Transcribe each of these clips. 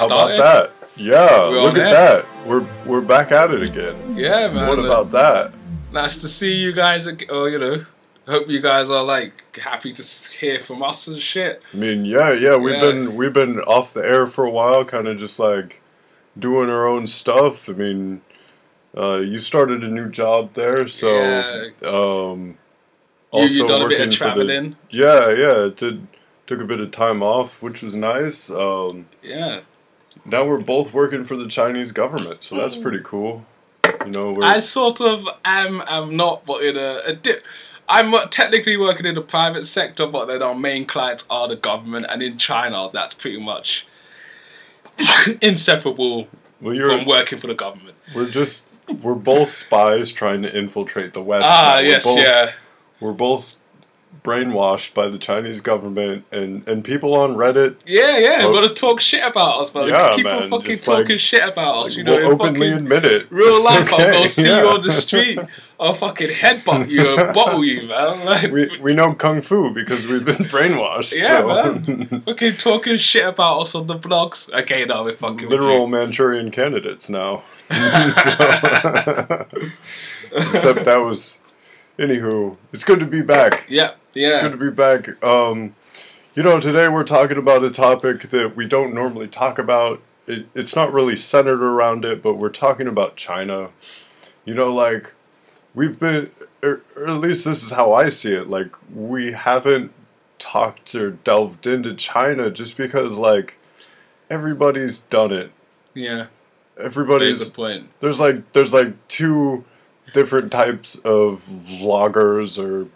We How about that? Yeah, We're look at air. that. We're we're back at it again. Yeah, man. what about that? Nice to see you guys. Or you know, hope you guys are like happy to hear from us and shit. I mean, yeah, yeah, we've Yeah. been we've been off the air for a while, kind of just like doing our own stuff. I mean, uh, you started a new job there, so Yeah. um, You, you done a bit of for the- yeah, yeah, did took a bit of time off, which was nice. Um, Yeah. Now we're both working for the Chinese government, so that's pretty cool. You know, we're, I sort of am, am not, but in a, a di- I'm technically working in the private sector, but then our main clients are the government, and in China, that's pretty much inseparable well, you're from working for the government. we're just we're both spies trying to infiltrate the West. Ah. We're yes, both- yeah. we're both brainwashed by the Chinese government and and people on Reddit Yeah, yeah, you gotta talk shit about us, man. Yeah, Keep man, on fucking just like- talking shit about us, you know. will openly admit it. real life, I'll go see yeah. you on the street. I'll fucking headbutt you and bottle you, man. Like, we we know kung fu because we've been brainwashed. Yeah, so. fucking talking shit about us on the blogs. Okay, now we're fucking with Literal. Manchurian candidates now. So- Except that was. Anywho, it's good to be back. Yeah, yeah. Good to be back. Um, you know, today we're talking about a topic that we don't normally talk about. It, it's not really centered around it, but we're talking about China. You know, like we've been, or, or at least this is how I see it. Like we haven't talked or delved into China just because, like, everybody's done it. Yeah, Everybody's point. there's like there's like two different types of vloggers or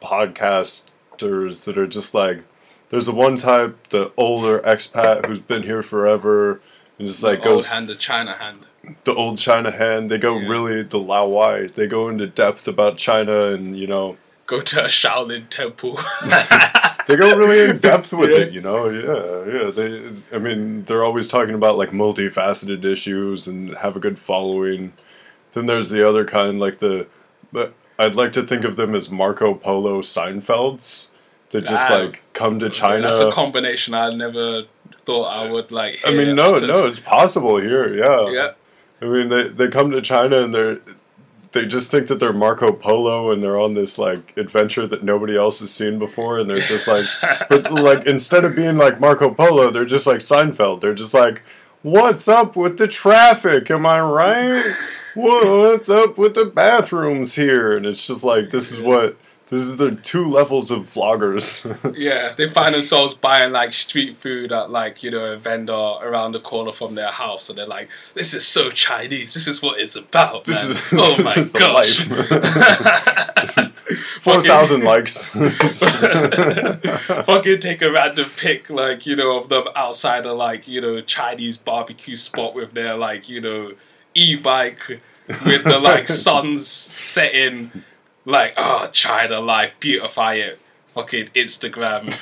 podcasters that are just like there's the one type the older expat who's been here forever and just like the old goes hand, the China hand. the old China hand they go Yeah. really the Lao Wai they go into depth about China and you know Go to a Shaolin temple. they go really in depth with Yeah. it, you know. Yeah, yeah. They, I mean, they're always talking about like multifaceted issues and have a good following. Then there's the other kind, like the, but I'd like to think of them as Marco Polo Seinfelds that just like come to China. That's a combination I never thought I would like. I mean, no, uttered. no, it's possible here. Yeah. Yeah, I mean, they they come to China and they're they just think that they're Marco Polo and they're on this like adventure that nobody else has seen before, and they're just like, but like instead of being like Marco Polo, they're just like Seinfeld. They're just like, "What's up with the traffic? Am I right? What's up with the bathrooms here?" And it's just like this is what this is the two levels of vloggers. yeah. They find themselves buying like street food at like you know a vendor around the corner from their house, and they're like, "This is so Chinese. This is what it's about." This man. is oh this my is gosh. life. Four thousand likes. fucking take a random pic, like you know, of them outside of like you know Chinese barbecue spot with their like you know e-bike with the like suns setting, like oh China life, beautify it, fucking Instagram,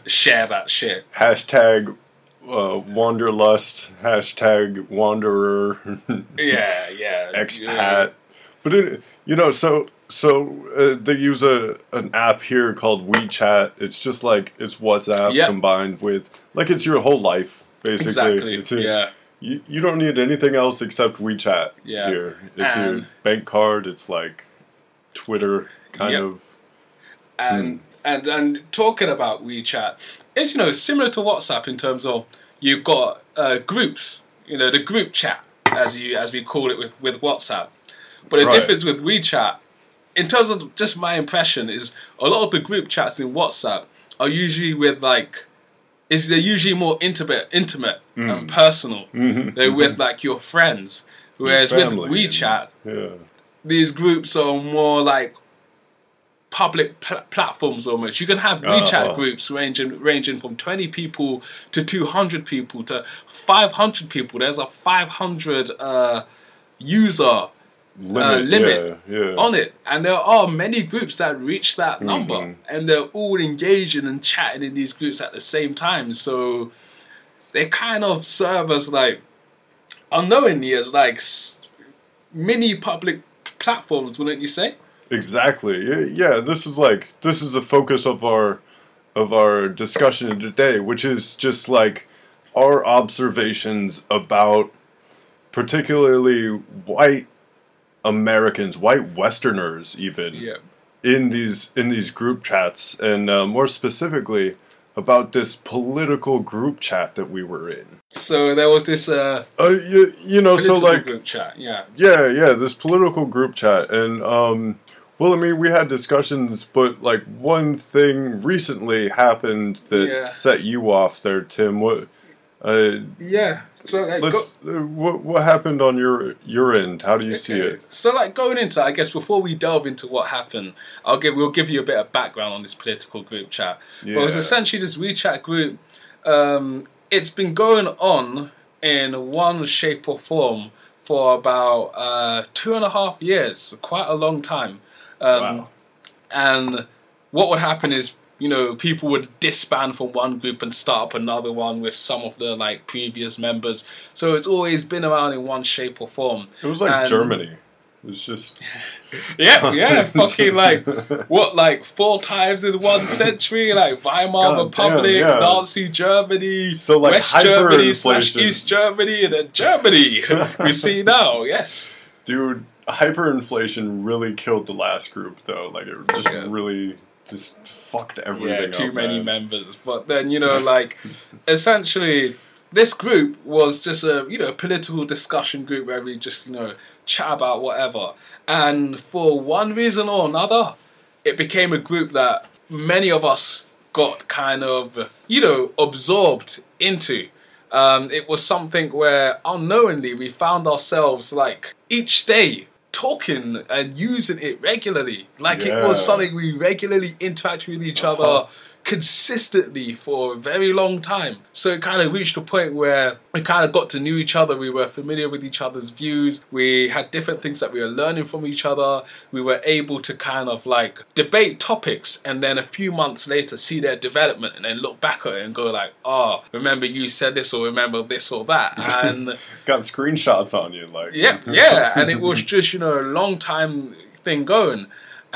share that shit. hashtag uh, wanderlust. Hashtag wanderer. Yeah, yeah, expat. But it, you know, so so uh, they use a an app here called WeChat. It's just like it's WhatsApp Yep. combined with like it's your whole life basically. Exactly. A- Yeah, You, you don't need anything else except WeChat Yeah. here. It's your bank card. It's like Twitter kind Yep. of. and and and talking about WeChat, it's you know similar to WhatsApp in terms of you've got uh, groups, you know the group chat as you as we call it with with WhatsApp. But the Right. difference with WeChat, in terms of just my impression, is a lot of the group chats in WhatsApp are usually with like. Is they're usually more intimate, intimate and personal. Mhm. They're with like your friends, whereas with family and- WeChat, Yeah. these groups are more like public pl- platforms almost. You can have WeChat Uh-huh. groups ranging ranging from 20 people to 200 people to 500 people. There's a 500 uh, user Limit. limit yeah, yeah. on it, and there are many groups that reach that number, Mhm. and they're all engaging and chatting in these groups at the same time. So they kind of serve as like unknowingly as like s- mini public platforms, wouldn't you say? Exactly. Yeah, yeah, this is like this is the focus of our of our discussion today, which is just like our observations about particularly white Americans, white Westerners, even Yeah. in these in these group chats, and uh, more specifically about this political group chat that we were in. So there was this uh, Uh, you, you know, so like group chat. Yeah. yeah, yeah, this political group chat, and um, well, I mean, we had discussions, but like one thing recently happened that Yeah. set you off there, Tim. What? Uh, Yeah. So like, let's. Uh, what what happened on your your end? How do you see it? So, like going into, I guess before we delve into what happened, I'll give we'll give you a bit of background on this political group chat. But it was essentially this WeChat group. Um, it's been going on in one shape or form for about uh, two and a half years, quite a long time. Um, Wow. And what would happen is, you know, people would disband from one group and start up another one with some of the like previous members. So it's always been around in one shape or form. It was like and- Germany. It was just Yeah, yeah, fucking like what, like four times in one century, like Weimar God Republic, damn, yeah. Nazi Germany, So, like, West Germany slash. East Germany, and then Germany. we see now, yes. dude. Hyperinflation really killed the last group, though. Like it just Yeah. really just fucked everything Yeah, too up. many man. members. But then you know, like essentially, this group was just a you know political discussion group where we just you know chat about whatever. And for one reason or another, it became a group that many of us got kind of you know absorbed into. Um, it was something where unknowingly we found ourselves like each day talking and using it regularly. Like it was something we regularly interact with each Uh-huh. Consistently for a very long time. So it kind of reached a point where we kind of got to know each other. We were familiar with each other's views. We had different things that we were learning from each other. We were able to kind of like debate topics and then a few months later see their development and then look back at it and go like, oh, remember you said this or remember this or that. And Got screenshots on you, like yeah, yeah, and it was just you know a long time thing going.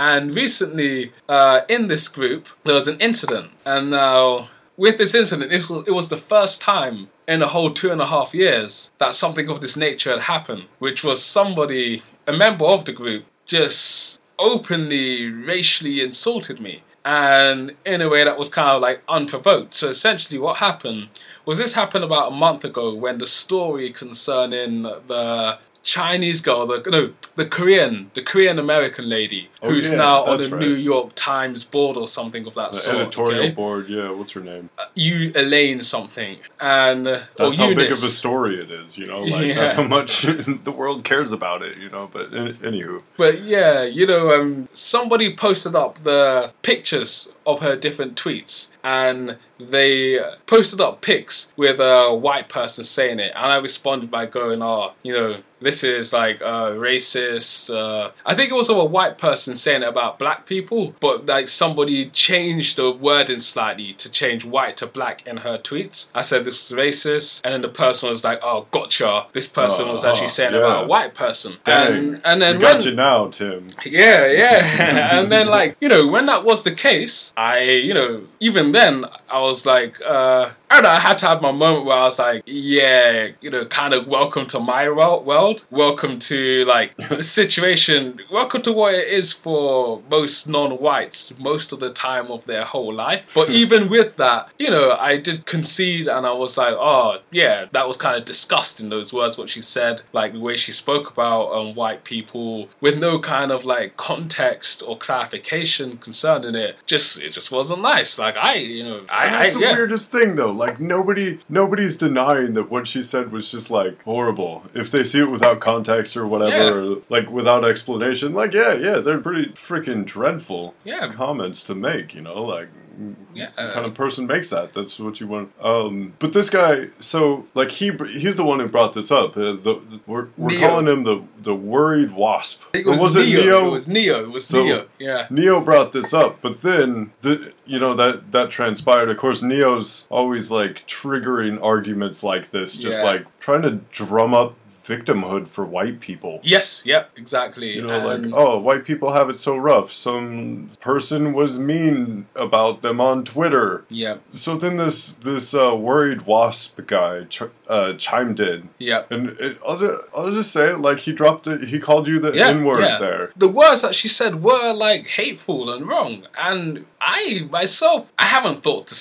And recently, uh, in this group, there was an incident, and now with this incident, it was, it was the first time in a whole two and a half years that something of this nature had happened, which was somebody, a member of the group, just openly racially insulted me. And in a way that was kind of like unprovoked. So essentially, what happened was this happened about a month ago when the story concerning the Chinese girl, the no, the Korean, the Korean American lady, Oh, who's yeah, now on the right. New York Times board or something of that the sort. editorial okay? board. Yeah, what's her name? You Elaine something, and uh, That's how big of a story it is. You know, like Yeah. that's how much the world cares about it. You know, but an- anywho, But yeah, you know, um, somebody posted up the pictures of her different tweets, and they posted up pics with a white person saying it, and I responded by going, "Oh, you know, this is like uh, racist." Uh, I think it was a white person saying it about black people, but like somebody changed the wording slightly to change white to black in her tweets. I said this was racist, and then the person was like, "Oh, gotcha." This person was Oh, actually saying yeah. about a white person, dang, and and then we got when- you now, Tim. yeah, yeah. and then like, you know, when that was the case, I, you know, even then I was like, uh I don't know, I had to have my moment where I was like, yeah, you know, kind of welcome to my world. Welcome to like the situation. Welcome to what it is for most non-whites most of the time of their whole life. But even with that, you know, I did concede and I was like, oh, yeah, that was kind of disgusting, those words, what she said, like the way she spoke about um, white people with no kind of like context or clarification concerning it. Just, it just wasn't nice. Like, I, you know, I, I That's the yeah. weirdest thing, though. Like nobody, nobody's denying that what she said was just like horrible. If they see it without context or whatever, or, like without explanation, like yeah, yeah, they're pretty freaking dreadful Yeah. comments to make. You know, like Yeah. kind of person makes that? That's what you want. Um, but this guy, so like he, he's the one who brought this up. Uh, the, the- we're we're Neo. calling him the the worried wasp. It was, it Neo. Neo? It was Neo. It was So- Neo. Yeah. Neo brought this up, but then the you know that that transpired. Of course, Neo's always like triggering arguments like this, just Yeah. like trying to drum up victimhood for white people. Yes, yep, exactly. You know, And- like, oh, white people have it so rough. Some person was mean about them on Twitter. yeah, So then this this uh, worried wasp guy ch- uh, chimed in, yeah. and it, I'll, just, I'll just say it like he dropped it. He called you the Yeah, N word yeah. there. The words that she said were like hateful and wrong, and I myself I haven't thought to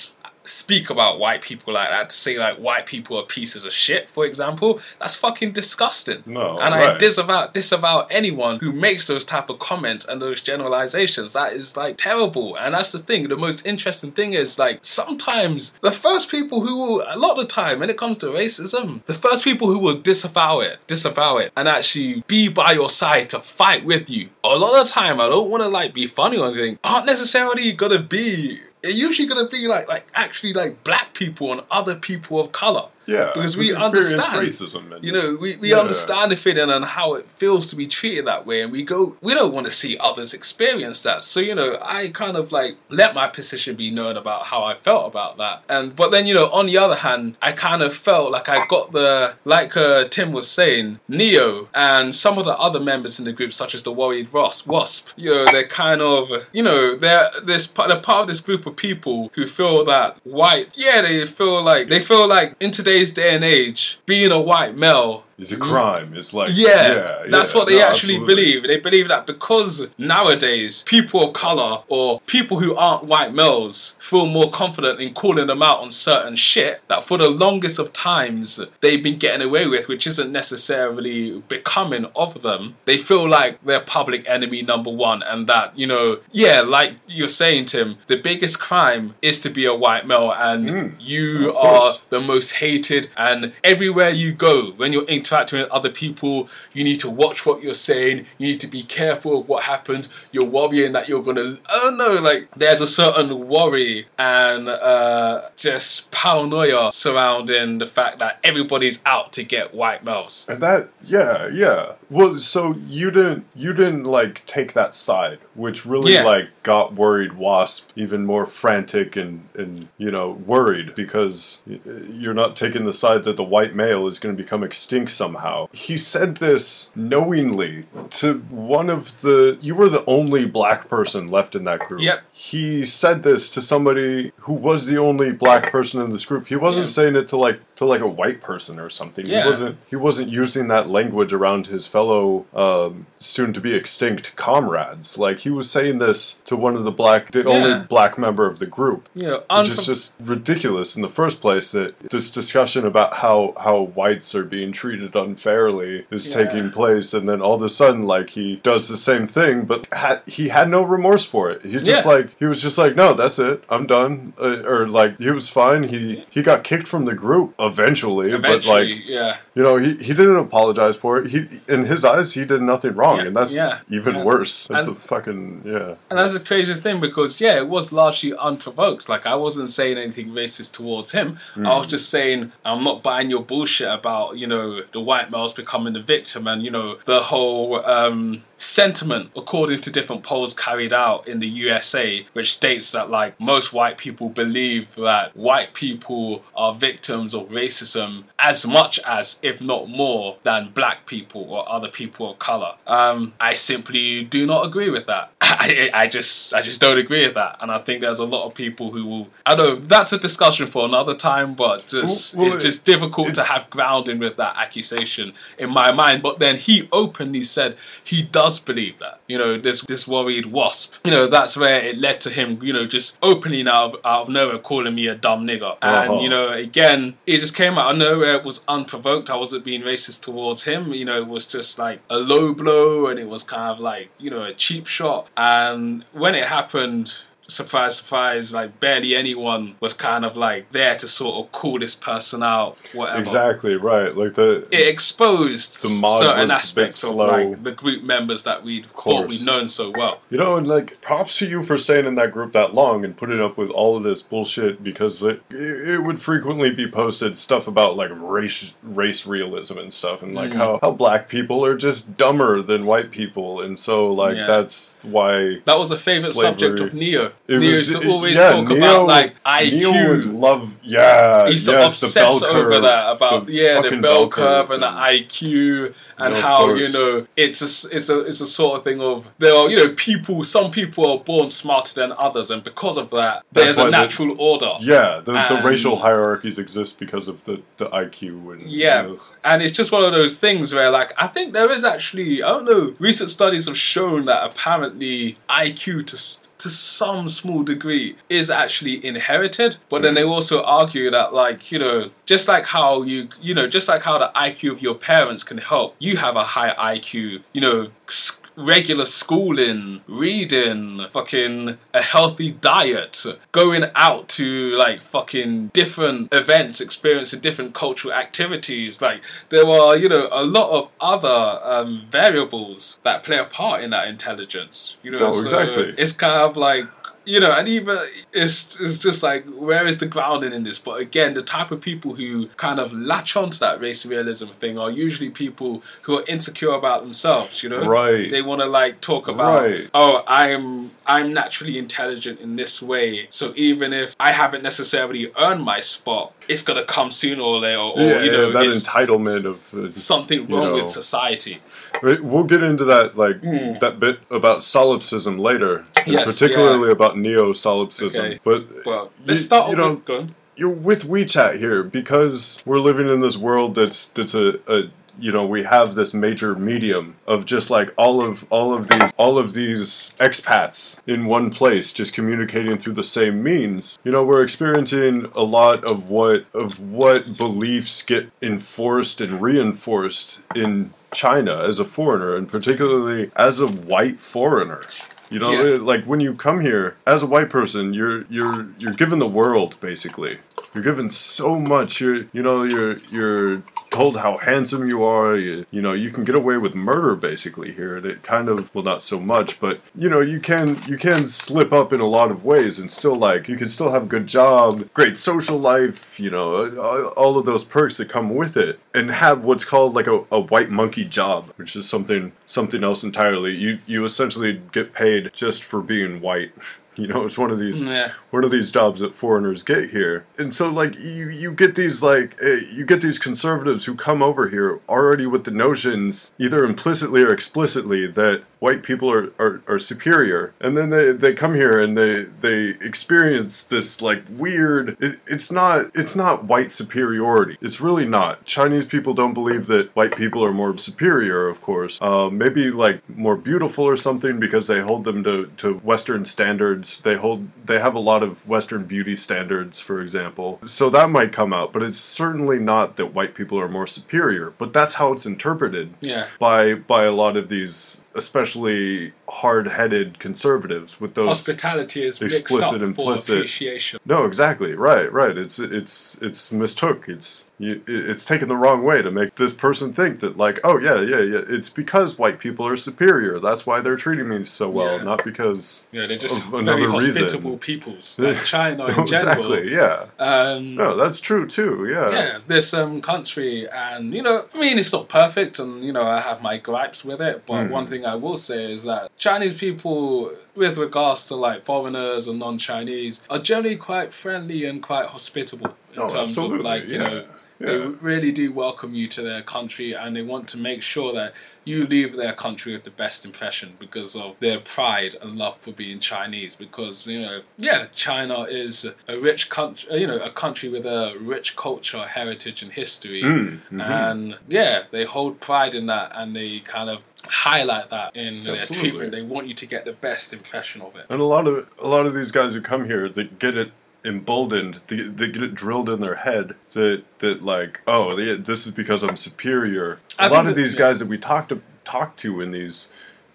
speak about white people like that to say like white people are pieces of shit for example that's fucking disgusting No, and I disavow disavow anyone who makes those type of comments and those generalizations. That is like terrible. And that's the thing. The most interesting thing is like sometimes the first people who will a lot of the time when it comes to racism, the first people who will disavow it, disavow it, and actually be by your side to fight with you. A lot of the time I don't wanna like be funny or anything, aren't necessarily gonna be they're usually gonna be like like actually like black people and other people of color. Yeah, Because we understand. racism. And, You know, we, we Yeah. understand the feeling and how it feels to be treated that way, and we go, we don't want to see others experience that. So, you know, I kind of like let my position be known about how I felt about that. And, but then, you know, on the other hand, I kind of felt like I got the, like uh, Tim was saying, Neo and some of the other members in the group, such as the Worried Wasp, Wasp you know, they're kind of, you know, they're this part, they're part of this group of people who feel that white, yeah, they feel like, they feel like in today's day and age, being a white male It's a crime. It's like yeah, yeah, that's yeah, what they no, actually absolutely. believe. They believe that because nowadays people of color or people who aren't white males feel more confident in calling them out on certain shit that for the longest of times they've been getting away with, which isn't necessarily becoming of them. They feel like they're public enemy number one, and that you know, yeah, like you're saying, Tim, the biggest crime is to be a white male, and Mm, you are course. the most hated and everywhere you go when you're interacting with other people you need to watch what you're saying you need to be careful of what happens you're worrying that you're gonna i don't know like there's a certain worry and uh, just paranoia surrounding the fact that everybody's out to get white males And that, yeah, yeah. Well, so you didn't, you didn't like take that side, which really Yeah. like got worried Wasp even more frantic and and you know worried because you're not taking the side that the white male is going to become extinct somehow. He said this knowingly to one of the. You were the only black person left in that group. Yep. He said this to somebody who was the only black person in this group. He wasn't Yeah. saying it to like to like a white person or something. Yeah. He wasn't he wasn't using that language around his fellow um, soon to be extinct comrades. Like he was saying this to one of the black the only black member of the group. know Which is just ridiculous in the first place that this discussion about how how whites are being treated unfairly is Yeah. taking place and then all of a sudden like he does the same thing but ha- he had no remorse for it. He's just Yeah. like he was just like no that's it I'm done uh, or like he was fine he he got kicked from the group eventually, but like yeah you know, he, he didn't apologize for it. He in his eyes, he did nothing wrong, Yeah, and that's yeah, even yeah. worse. That's And- a fucking yeah. And that's the craziest thing because yeah, it was largely unprovoked. Like I wasn't saying anything racist towards him. I was just saying I'm not buying your bullshit about you know the white males becoming the victim and you know the whole um, sentiment according to different polls carried out in the USA, which states that like most white people believe that white people are victims of racism as much as, if not more, than black people or other people of color. Um, I simply do not agree with that. I, I just I just don't agree with that, and I think there's a lot of people who will. I know that's a discussion for another time, but just Well, well, it's just difficult it- to have grounding with that accusation in my mind. But then he openly said he does believe that. You know, this this worried wasp. You know, that's where it led to him. You know, just opening out of, out of nowhere calling me a dumb nigger, and Uh-huh. you know, again, it just came out of nowhere. It was unprovoked. I wasn't being racist towards him. You know, it was just like a low blow, and it was kind of like you know a cheap shot. And when it happened. Surprise, surprise! Like barely anyone was kind of like there to sort of call this person out, whatever Exactly right. Like the it exposed The certain was a bit aspects of like the group members that we thought we'd known so well. you know, and like props to you for staying in that group that long and putting up with all of this bullshit because it it would frequently be posted stuff about like race race realism and stuff and like Mm. how how black people are just dumber than white people and so like Yeah. that's why That was a favorite subject of Neo. It Neo used to always yeah, talk about like Neo would IQ. love, yeah, He used to yes, the obsess over curve, that about the yeah the bell curve and the IQ and how you know it's a it's a it's a sort of thing of there are you know people some people are born smarter than others and because of that That's there's a the- natural order Yeah, the, the racial hierarchies exist because of the, the IQ and Yeah. and it's just one of those things where like I think there is actually I don't know recent studies have shown that apparently IQ to to some small degree is actually inherited but then they also argue that like you know just like how you you know just like how the IQ of your parents can help you have a high IQ you know regular schooling reading fucking a healthy diet going out to like fucking different events experiencing different cultural activities. Like there are you know a lot of other um, variables that play a part in that intelligence. You know No, so exactly. it's kind of like you know, and even it's it's just like where is the grounding in this? But again, the type of people who kind of latch onto that race realism thing are usually people who are insecure about themselves. You know, Right. They want to like talk about, Right. oh, I'm I'm naturally intelligent in this way, so even if I haven't necessarily earned my spot, it's gonna come sooner or later. Or yeah, you know, that entitlement of uh, something you wrong know. with society. Right, We'll get into that like Mm. that bit about solipsism later, Yes, particularly about neo solipsism. Okay. But Well, you- let's start you know, with you're with WeChat here because we're living in this world that's that's a, a you know we have this major medium of just like all of all of these all of these expats in one place just communicating through the same means you know we're experiencing a lot of what of what beliefs get enforced and reinforced in China as a foreigner and particularly as a white foreigner you know, Yeah. like when you come here as a white person, you're you're you're given the world basically. You're given so much. You're you know you're you're told how handsome you are. You you know you can get away with murder basically here, and it kind of well not so much, but you know you can you can slip up in a lot of ways and still like you can still have a good job, great social life. You know all, of those perks that come with it, and have what's called like a, a white monkey job, which is something something else entirely. You you essentially get paid just for being white. You know, it's one of these Yeah. one of these jobs that foreigners get here. And so like you you get these like eh, you get these conservatives who come over here already with the notions either implicitly or explicitly that white people are, are, are superior. And then they, they come here and they they experience this like weird it, it's not it's not white superiority. It's really not. Chinese people don't believe that white people are more superior, of course. Uh, maybe like more beautiful or something because they hold them to, to Western standards. They hold they have a lot of Western beauty standards, for example. So that might come out, but it's certainly not that white people are more superior. But that's how it's interpreted Yeah. by by a lot of these especially hard-headed conservatives with those Hospitality is explicit, implicit- appreciation. no, exactly. Right, right. It's it's it's mistook. It's you, it's taken the wrong way to make this person think that like, oh yeah, yeah, yeah. It's because white people are superior. That's why they're treating me so well, Yeah. not because. Yeah, they're just Of very another reason. hospitable peoples, like China in general. exactly. Yeah. Um, No, that's true too. Yeah. yeah, this um, country, and you know, I mean, it's not perfect, and you know, I have my gripes with it. But Mm. one thing I will say is that Chinese people, with regards to like foreigners and non-Chinese, are generally quite friendly and quite hospitable in Oh, terms absolutely. of like you yeah. know. They really do welcome you to their country and they want to make sure that you leave their country with the best impression because of their pride and love for being Chinese. Because, you know, yeah, China is a rich country, you know, a country with a rich culture, heritage, and history. Mm, mhm. And yeah, they hold pride in that and they kind of highlight that in their treatment. They want you to get the best impression of it. And a lot of a lot of these guys who come here, they get it emboldened. They, they get it drilled in their head that that like, oh, they, this is because I'm superior. I A lot of that- these yeah. guys that we talked to talk to in these.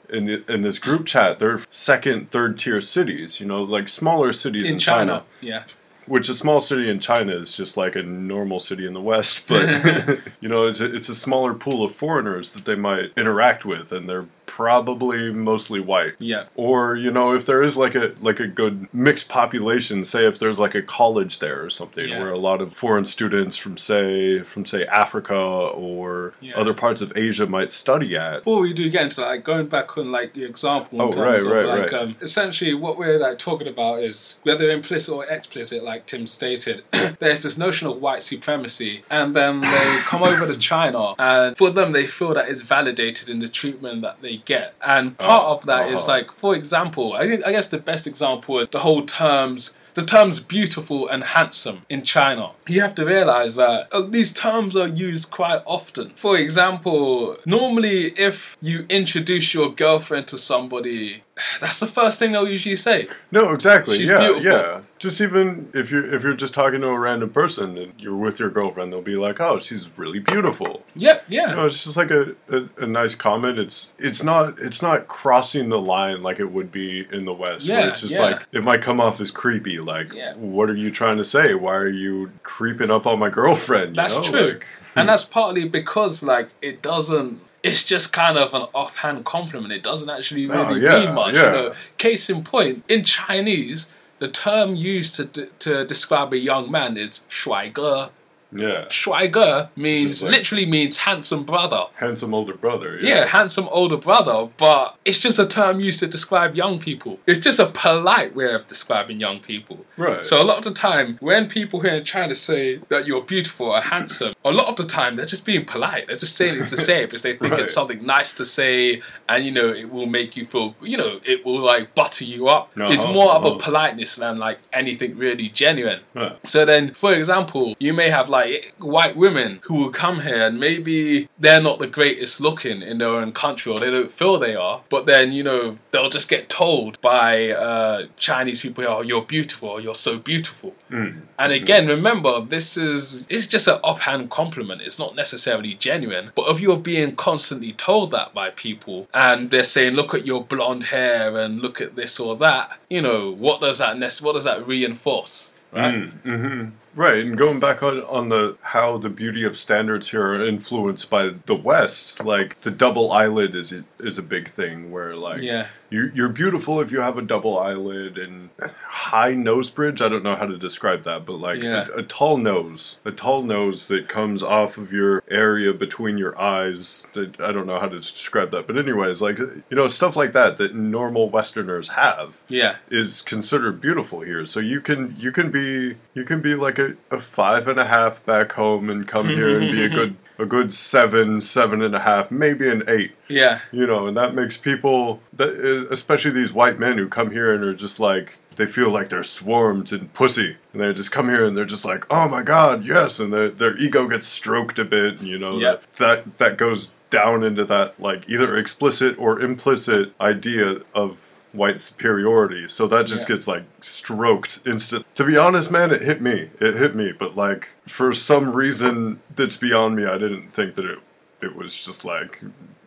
In, the, in this group chat, they're second, third tier cities, you know, like smaller cities in, In China, yeah. which a small city in China is just like a normal city in the West, but you know, it's a, it's a smaller pool of foreigners that they might interact with, and they're probably mostly white. Yeah. Or you know, if there is like a like a good mixed population, say if there's like a college there or something, Yeah. where a lot of foreign students from say from say Africa or Yeah. other parts of Asia might study at. Before we do get into like going back on like the example in Oh, terms right, of right, like right. um essentially what we're like talking about is whether implicit or explicit, like Tim stated, there's this notion of white supremacy and then they come over to China and for them they feel that it's validated in the treatment that they get. And part Oh, of that is uh-huh. like for example, I think I guess the best example is the whole terms the terms beautiful and handsome in China. You have to realize that uh, these terms are used quite often. For example, normally if you introduce your girlfriend to somebody, that's the first thing they'll usually say. No, exactly. She's yeah, beautiful. yeah. Just even if you're if you're just talking to a random person and you're with your girlfriend, they'll be like, "Oh, she's really beautiful." Yep, yeah. No, it's just like a, a, a nice comment. It's it's not it's not crossing the line like it would be in the West. Yeah, it's just yeah. like it might come off as creepy. Like, Yeah. what are you trying to say? Why are you creeping up on my girlfriend? you That's know? true. Like, and that's partly because like it doesn't it's just kind of an offhand compliment. It doesn't actually Oh, really yeah, mean much. yeah. You know, case in point, in Chinese, the term used to to describe a young man is 帅哥. Yeah, 帅哥 means like- literally means handsome brother. handsome older brother. Yeah, handsome older brother, but it's just a term used to describe young people. It's just a polite way of describing young people. Right. So a lot of the time, when people here in China say that you're beautiful or handsome, a lot of the time they're just being polite. They're just saying it to say it because they think Right. it's something nice to say, and you know it will make you feel, you know, it will like butter you up. Uh-huh, it's more of a uh-huh. politeness than like anything really genuine. Right. So then, for example, you may have like white women who will come here and maybe they're not the greatest looking in their own country or they don't feel they are, but then, you know, they'll just get told by uh, Chinese people, oh, you're beautiful, you're so beautiful. Mm. And again, remember, this is it's just an offhand compliment. It's not necessarily genuine. But if you're being constantly told that by people and they're saying, "Look at your blonde hair and look at this or that," you know, what does that nec- what does that reinforce? Right? hmm Right, and going back on on the how the beauty of standards here are influenced by the West, like the double eyelid is is a big thing where like Yeah. you you're beautiful if you have a double eyelid and high nose bridge. I don't know how to describe that, but like Yeah. a, a tall nose, a tall nose that comes off of your area between your eyes. That I don't know how to describe that, but anyways, like you know stuff like that that normal Westerners have Yeah. is considered beautiful here. So you can you can be you can be like a, a five and a half back home and come here and be a good a good seven seven and a half maybe an eight. Yeah. You know, and that makes people that especially these white men who come here and are just like they feel like they're swarmed and pussy, and they just come here and they're just like, "Oh my God, yes!" and their their ego gets stroked a bit, and you know Yep. that that that goes down into that like either explicit or implicit idea of white superiority. So that just Yeah. gets like stroked instant. To be honest, man, it hit me. It hit me, but like for some reason that's beyond me, I didn't think that it it was just like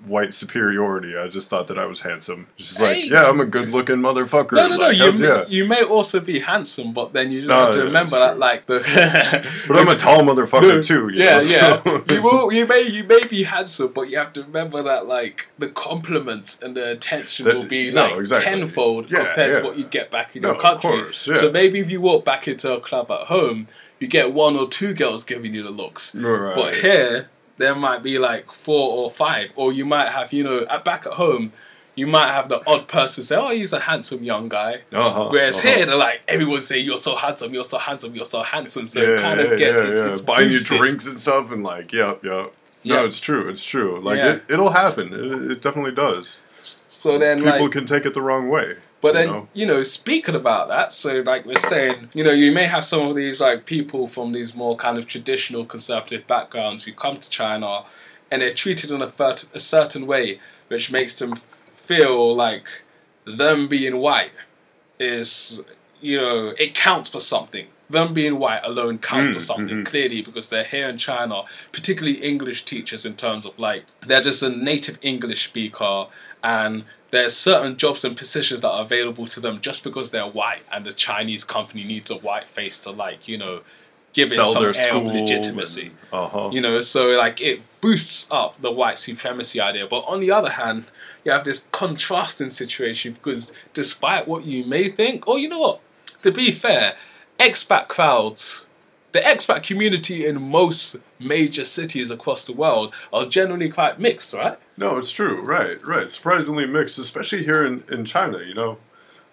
white superiority. I just thought that I was handsome. Just like, Hey. yeah, I'm a good looking motherfucker. No, no, no. Like, You may, yeah. you may also be handsome, but then you just Oh, have to yeah, remember that, like the. But I'm a tall motherfucker too. Yeah, know, yeah. so- you will. You may. You may be handsome, but you have to remember that, like the compliments and the attention That's- will be no, like exactly. tenfold Yeah, compared to what you'd get back in No, your of country. course, yeah. So maybe if you walk back into a club at home, you get one or two girls giving you the looks. Right. But here, there might be like four or five, or you might have, you know, at back at home, you might have the odd person say, "Oh, he's a handsome young guy." uh-huh, Whereas uh-huh. here, they're like everyone's saying, "You're so handsome, you're so handsome, you're so handsome." So yeah, it kind of yeah, gets yeah, it's, yeah. it's buying boosted. you drinks and stuff, and like, yep, yep. Yeah. No, it's true. It's true. Like it, it'll happen. It, it definitely does. So then, People like, can take it the wrong way. But you then, know? you know, speaking about that, so like we're saying, you know, you may have some of these like people from these more kind of traditional conservative backgrounds who come to China and they're treated in a, fert- a certain way, which makes them feel like them being white is, you know, it counts for something. Them being white alone counts for Mm, something mhm. clearly because they're here in China, particularly English teachers in terms of like they're just a native English speaker and there's certain jobs and positions that are available to them just because they're white and the Chinese company needs a white face to like, you know, give it some air of legitimacy. Uh huh. You know, so like it boosts up the white supremacy idea. But on the other hand, you have this contrasting situation because despite what you may think, or you know what, to be fair, expat crowds, the expat community in most major cities across the world are generally quite mixed, right? No, it's true. Right, right. Surprisingly mixed, especially here in, in China, you know.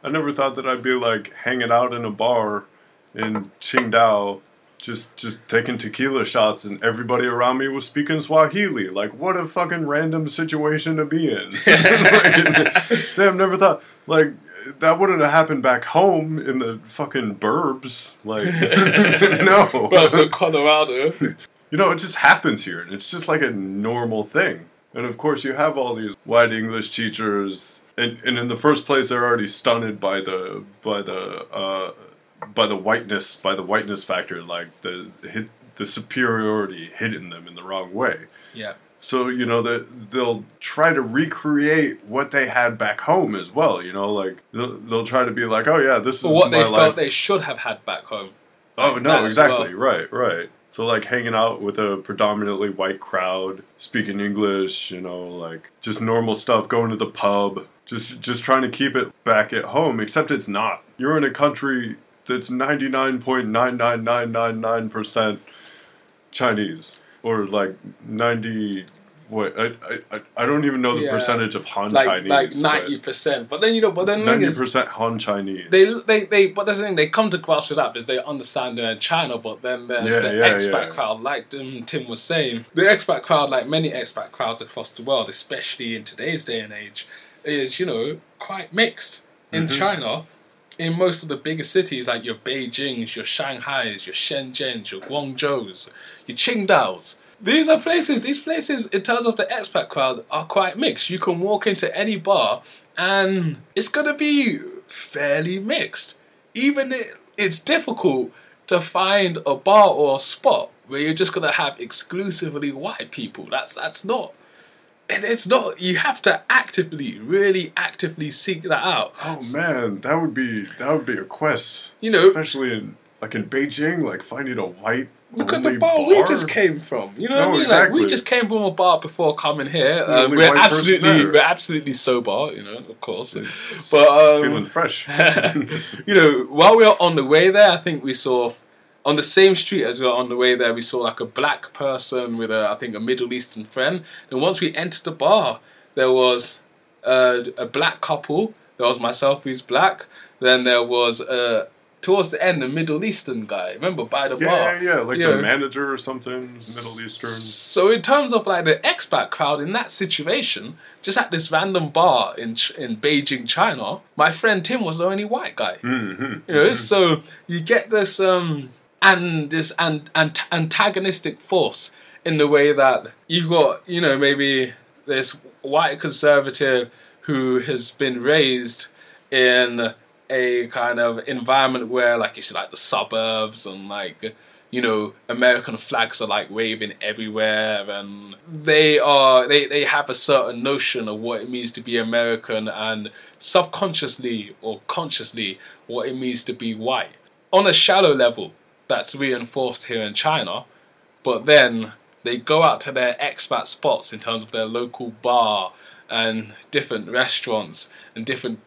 I never thought that I'd be like hanging out in a bar in Qingdao just just taking tequila shots and everybody around me was speaking Swahili. Like what a fucking random situation to be in. like, damn, never thought like that wouldn't have happened back home in the fucking burbs. Like no. Burbs of Colorado. You know, it just happens here and it's just like a normal thing. And of course, you have all these white English teachers, and, and in the first place, they're already stunned by the by the uh, by the whiteness by the whiteness factor, like the hit, the superiority hitting them in the wrong way. Yeah. So you know that they'll try to recreate what they had back home as well. You know, like they'll, they'll try to be like, oh yeah, this is what my they life. felt they should have had back home. Oh Like no, exactly, well. right, right. So like hanging out with a predominantly white crowd, speaking English, you know, like just normal stuff, going to the pub, just just trying to keep it back at home, except it's not. You're in a country that's 99.99999% Chinese or like 90 what I, I I don't even know the Yeah. percentage of Han Like Chinese. like ninety percent. But then you know, but then ninety percent Han Chinese. they they they but the thing they come to grasp with that because they understand they're in China, but then there's Yeah, the yeah, expat crowd, like um, Tim was saying. The expat crowd, like many expat crowds across the world, especially in today's day and age, is you know quite mixed. In Mhm. China, in most of the bigger cities like your Beijing's, your Shanghai's, your Shenzhen's, your Guangzhou's, your Qingdao's. These are places, these places, in terms of the expat crowd, are quite mixed. You can walk into any bar and it's going to be fairly mixed. Even it, it's difficult to find a bar or a spot where you're just going to have exclusively white people. That's that's not. And it's not. You have to actively, really actively seek that out. Oh man, that would be that would be a quest. You know- especially in like in Beijing, like finding a white. Look at the only bar, we just came from. You know what I mean? Like we just came from a bar before coming here. Um, we're absolutely we're absolutely sober, you know, of course. But um, feeling fresh. you know, while we were on the way there, I think we saw on the same street as we were on the way there, we saw like a black person with a I think a Middle Eastern friend. And once we entered the bar, there was a, a black couple. There was myself who's black. Then there was uh, towards the end the Middle Eastern guy. Remember by the yeah, bar. yeah, yeah, like the know. manager or something, Middle Eastern. So in terms of like the expat crowd in that situation, just at this random bar in in Beijing, China, my friend Tim was the only white guy. hmm You know, so you get this um and this and ant- antagonistic force in the way that you've got you know maybe this white conservative who has been raised in a kind of environment where like it's like the suburbs and like you know american flags are like waving everywhere and they are they, they have a certain notion of what it means to be american and subconsciously or consciously what it means to be white. On a shallow level that's reinforced here in china but then they go out to their expat spots in terms of their local bar and different restaurants and different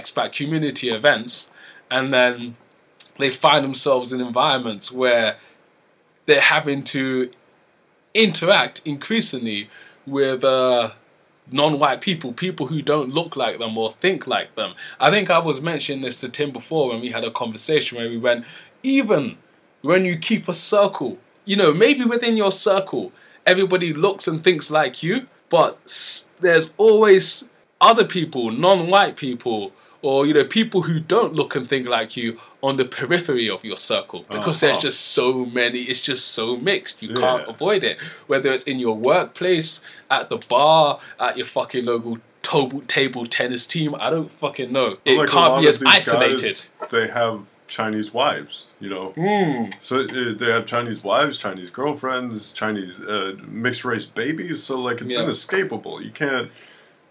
expat community events, and then they find themselves in environments where they're having to interact increasingly with uh, non-white people, people who don't look like them or think like them. I think I was mentioning this to Tim before when we had a conversation where we went, even when you keep a circle, you know, maybe within your circle, everybody looks and thinks like you, but there's always other people, non-white people, or you know, people who don't look and think like you on the periphery of your circle because there's Uh-huh. just so many. It's just so mixed. You can't avoid it. Whether it's in your workplace, at the bar, at your fucking local table, table tennis team, I don't fucking know. It Like, can't be as isolated. guys, they have Chinese wives, you know. Hmm. So uh, they have Chinese wives, Chinese girlfriends, Chinese uh, mixed race babies. So like it's Yeah. inescapable. You can't,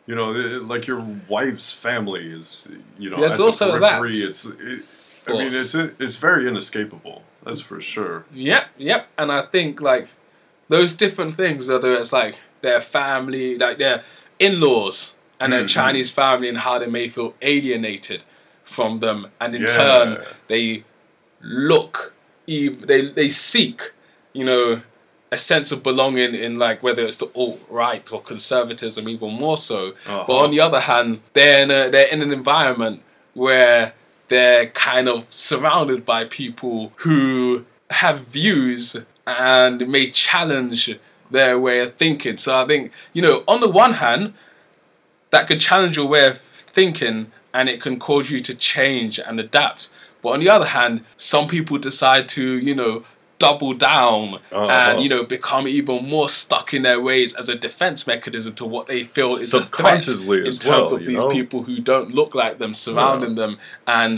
you know, like your wife's family is, you know, at the also that. It's, it, I mean, it's it's very inescapable. That's for sure. Yep, yep. And I think like those different things, whether it's like their family, like their in-laws and their Mhm. Chinese family, and how they may feel alienated from them, and in Yeah. turn they look, they they seek, you know, a sense of belonging in like whether it's the alt right or conservatism, even more so. Uh-huh. But on the other hand, they're in a, they're in an environment where they're kind of surrounded by people who have views and may challenge their way of thinking. So I think you know, on the one hand, that could challenge your way of thinking and it can cause you to change and adapt. But on the other hand, some people decide to, you know, double down Uh-huh. and, you know, become even more stuck in their ways as a defense mechanism to what they feel is Subconsciously in as terms well, of these know? people who don't look like them surrounding them and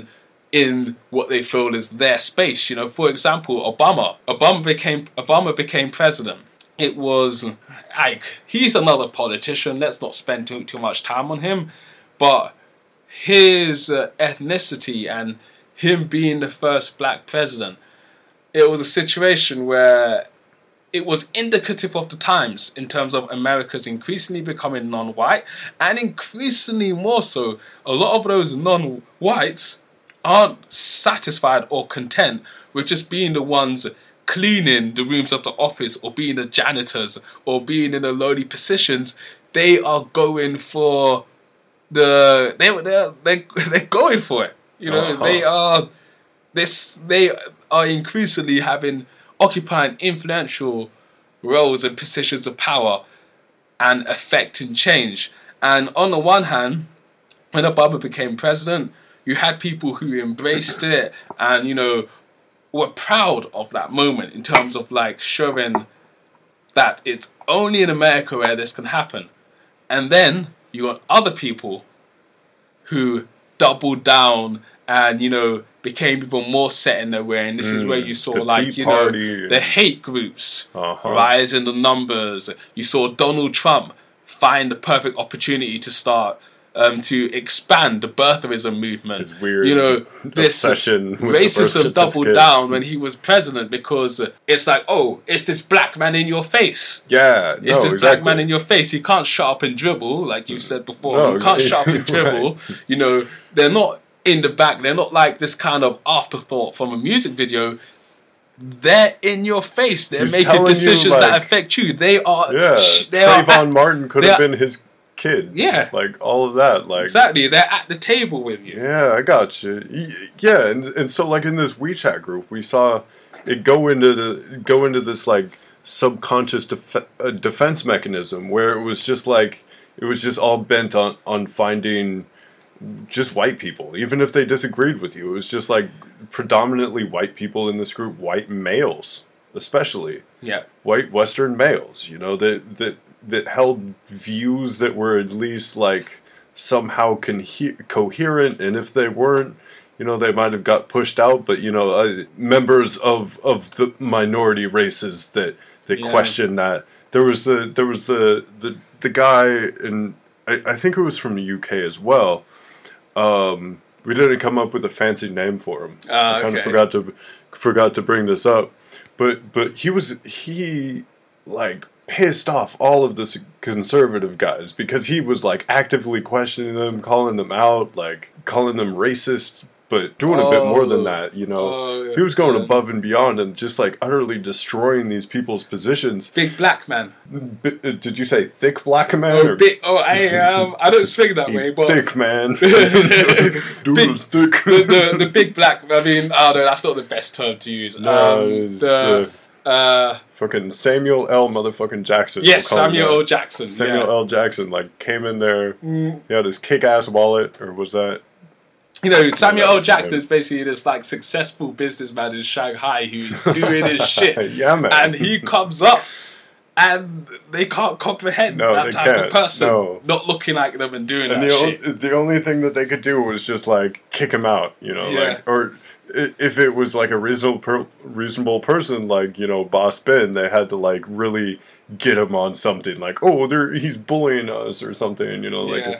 in what they feel is their space. You know, for example, Obama. Obama became Obama became president. It was like he's another politician. Let's not spend too too much time on him, but his uh, ethnicity and him being the first black president, it was a situation where it was indicative of the times in terms of America's increasingly becoming non-white and increasingly more so. A lot of those non-whites aren't satisfied or content with just being the ones cleaning the rooms of the office or being the janitors or being in the lowly positions. They are going for the they they're, they're, they're going for it. You know, Uh-huh. they are this they are increasingly having occupying influential roles and positions of power and affecting change. And on the one hand, when Obama became president, you had people who embraced it and you know were proud of that moment in terms of like showing that it's only in America where this can happen. And then you got other people who doubled down and you know became even more set in their way. And this is where Mm, you saw like you know the hate groups Uh-huh. rise in the numbers. You saw donald trump find the perfect opportunity to start um, to expand the birtherism movement His weird you know this obsession with the birtherism doubled down when he was president because it's like oh it's this black man in your face Yeah, it's no, this exactly. black man in your face. He can't shut up and dribble, like you said before. No, he can't shut up and right. dribble. You know, they're not in the back. They're not like this kind of afterthought from a music video. They're in your face. They're He's making telling you, decisions that affect you. They are. yeah, sh- They are Trayvon at- Martin could have been his kid. Yeah. like all of that. Like exactly. They're at the table with you. Yeah, I got you. Yeah, and and so like in this WeChat group, we saw it go into the go into this like subconscious def- uh, defense mechanism where it was just like it was just all bent on on finding just white people, even if they disagreed with you. It was just like predominantly white people in this group, white males especially Yeah. white Western males, you know, that that that held views that were at least like somehow conhe- coherent, and if they weren't, you know, they might have got pushed out. But you know, uh, members of of the minority races that that Yeah. question that there was the there was the the the guy and I, I think it was from the UK as well. Um, we didn't come up with a fancy name for him. Ah, I kind okay. of forgot to forgot to bring this up, but but he was he like pissed off all of the conservative guys because he was like actively questioning them, calling them out, like calling them racist, but doing a bit more than Oh. that. You know, Oh, he was going yeah. above and beyond and just like utterly destroying these people's positions. Big black man. B- uh, did you say thick black man? Oh, big. Oh, I um, I don't speak that way, but thick man. Dude Big- thick. the, the the big black. I mean, oh no, that's not the best term to use. No, um, the uh, Fucking Samuel L. motherfucking Jackson. yes, we'll Samuel. L. Jackson. Samuel yeah. L. Jackson like came in there. Mm. He had his kick-ass wallet, or was that? You know, Samuel L. Jackson is basically this like successful businessman in Shanghai who's doing his shit, yeah, man. and he comes up. And they can't comprehend No, that type can't. of person No. not looking like them and doing and that the, shit. o- the only thing that they could do was just like kick him out, you know, Yeah. like or if it was like a reasonable per- reasonable person like you know Boss Ben, they had to like really get him on something like oh, they're he's bullying us or something, you know, like Yeah.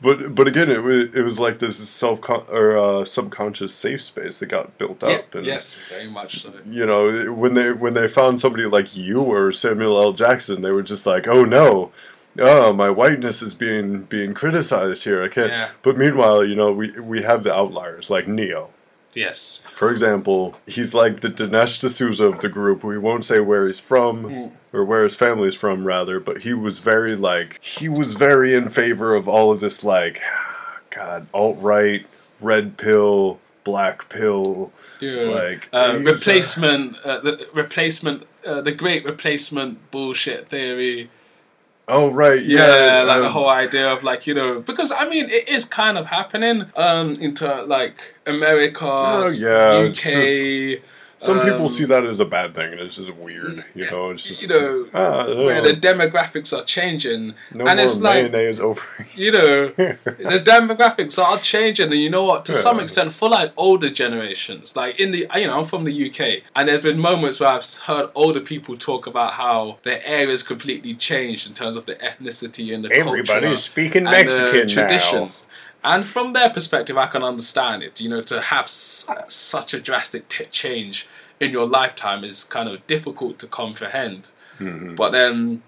But but again, it was it was like this self or uh, subconscious safe space that got built Yeah, up. and, yes, very much so. You know, when they when they found somebody like you or Samuel L. Jackson, they were just like, "Oh no, oh my whiteness is being being criticized here." I can't. Yeah. But meanwhile, you know, we we have the outliers like Neo. Yes. For example, he's like the Dinesh D'Souza of the group. We won't say where he's from Mm. or where his family's from, rather. But he was very like he was very in favor of all of this like, God, alt right, red pill, black pill. Yeah. Like, uh, replacement, uh, the replacement, uh, the great replacement bullshit theory. Oh right, Yeah, yeah, like the um, whole idea of like you know because I mean it is kind of happening um into like America, Oh, yeah, UK. Some people um, see that as a bad thing, and it's just weird. You yeah, know, it's just you know, ah, where the demographics are changing, no and more it's like mayonnaise over. you know the demographics are changing, and you know what? To some extent, for like older generations, like in the you know I'm from the UK, and there's been moments where I've heard older people talk about how their areas completely changed in terms of the ethnicity and the culture speaking and the traditions. And from their perspective, I can understand it. You know, to have such a drastic t- change in your lifetime is kind of difficult to comprehend. Mhm. But then,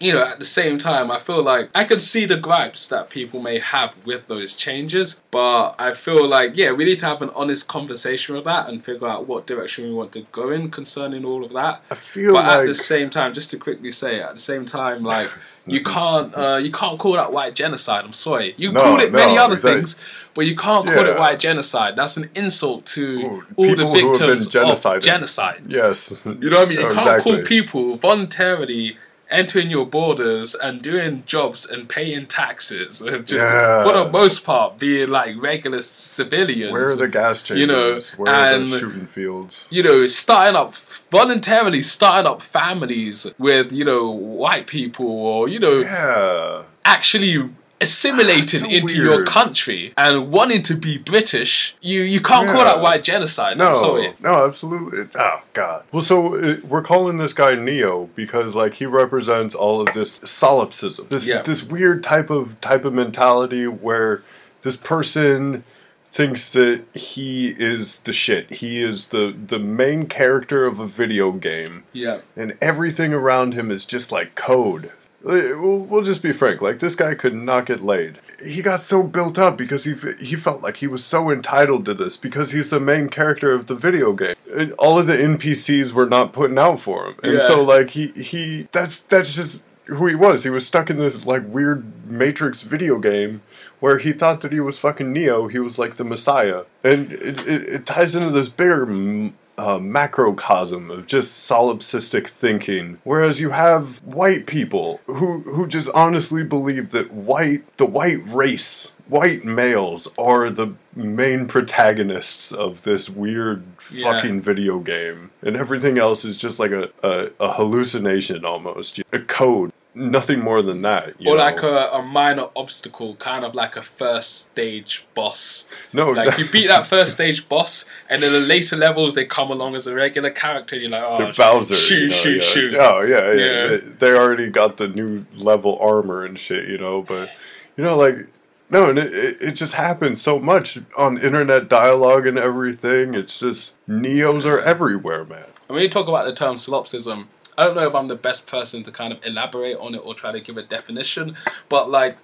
you know, at the same time, I feel like I can see the gripes that people may have with those changes. But I feel like, yeah, we need to have an honest conversation with that and figure out what direction we want to go in concerning all of that. I feel But like at the same time, just to quickly say, at the same time, like you can't uh, you can't call that white genocide. I'm sorry, you No, called it many other exactly. things, but you can't call it white genocide. That's an insult to Ooh, all the people who have been victims of genocide. yes, You know what I mean? You No, can't exactly. call people voluntarily entering your borders and doing jobs and paying taxes, just Yeah. for the most part being like regular civilians. Where are the gas chambers? You know, Where are and- shooting fields? you know, starting up voluntarily starting up families with you know white people or you know Yeah, actually assimilating So into your country and wanting to be British, you you can't call that white genocide. no, I'm sorry. no, absolutely. Oh God. Well, so uh, we're calling this guy Neo because like he represents all of this solipsism, this Yeah. this weird type of type of mentality where this person thinks that he is the shit. He is the the main character of a video game. Yeah. and everything around him is just like code. We'll, just be frank. Like this guy could not get laid. He got so built up because he he felt like he was so entitled to this because he's the main character of the video game. All of the NPCs were not putting out for him, and Yeah. so like he he that's that's just who he was. He was stuck in this like weird Matrix video game where he thought that he was fucking Neo. He was like the Messiah, and it, it, it ties into this bigger mm, uh, macrocosm of just solipsistic thinking. Whereas you have white people who who just honestly believe that white the white race. White males are the main protagonists of this weird Yeah. fucking video game, and everything else is just like a, a, a hallucination almost, a code, nothing more than that. You Or know? like a, a minor obstacle, kind of like a first stage boss. no, Like exactly. you beat that first stage boss, and then the later levels they come along as a regular character. And you're like, oh, They're Bowser. shoot, you know, shoot, yeah. shoot. Oh yeah, yeah. Yeah. They, already got the new level armor and shit, you know. But you know, like no, and it, it, just happens so much on internet dialogue and everything. It's just neos are everywhere, man. And when you talk about the term solipsism, I don't know if I'm the best person to kind of elaborate on it or try to give a definition, but like,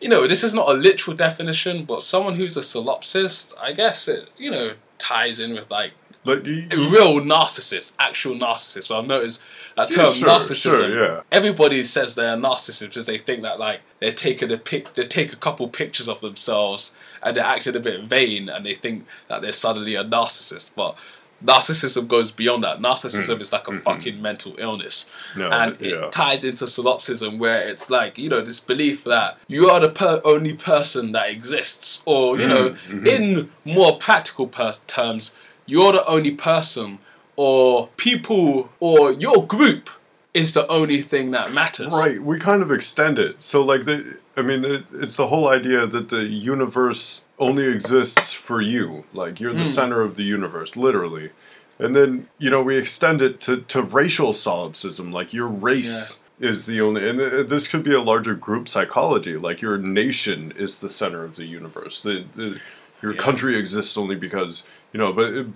you know, this is not a literal definition, but someone who's a solipsist, I guess it, you know, ties in with like Like you, a real narcissist, actual narcissist. Well, I've noticed that Yeah, term sure, narcissism. sure, yeah. Everybody says they're a narcissist because they think that like they're taking a pic, they take a couple pictures of themselves and they're acting a bit vain, and they think that they're suddenly a narcissist. But narcissism goes beyond that. Narcissism is like a fucking mental illness, Mm. No, and yeah. it ties into solipsism, where it's like you know this belief that you are the per- only person that exists, or you know, mhm. in more practical per- terms, you're the only person, or people, or your group is the only thing that matters. Right, we kind of extend it. So, like, the, I mean, it, it's the whole idea that the universe only exists for you. Like, you're the Hmm. center of the universe, literally. And then, you know, we extend it to, to racial solipsism. Like, your race is the only, and uh, this could be a larger group psychology. Like your nation is the center of the universe. The, the your Yeah. country exists only because you know. But it,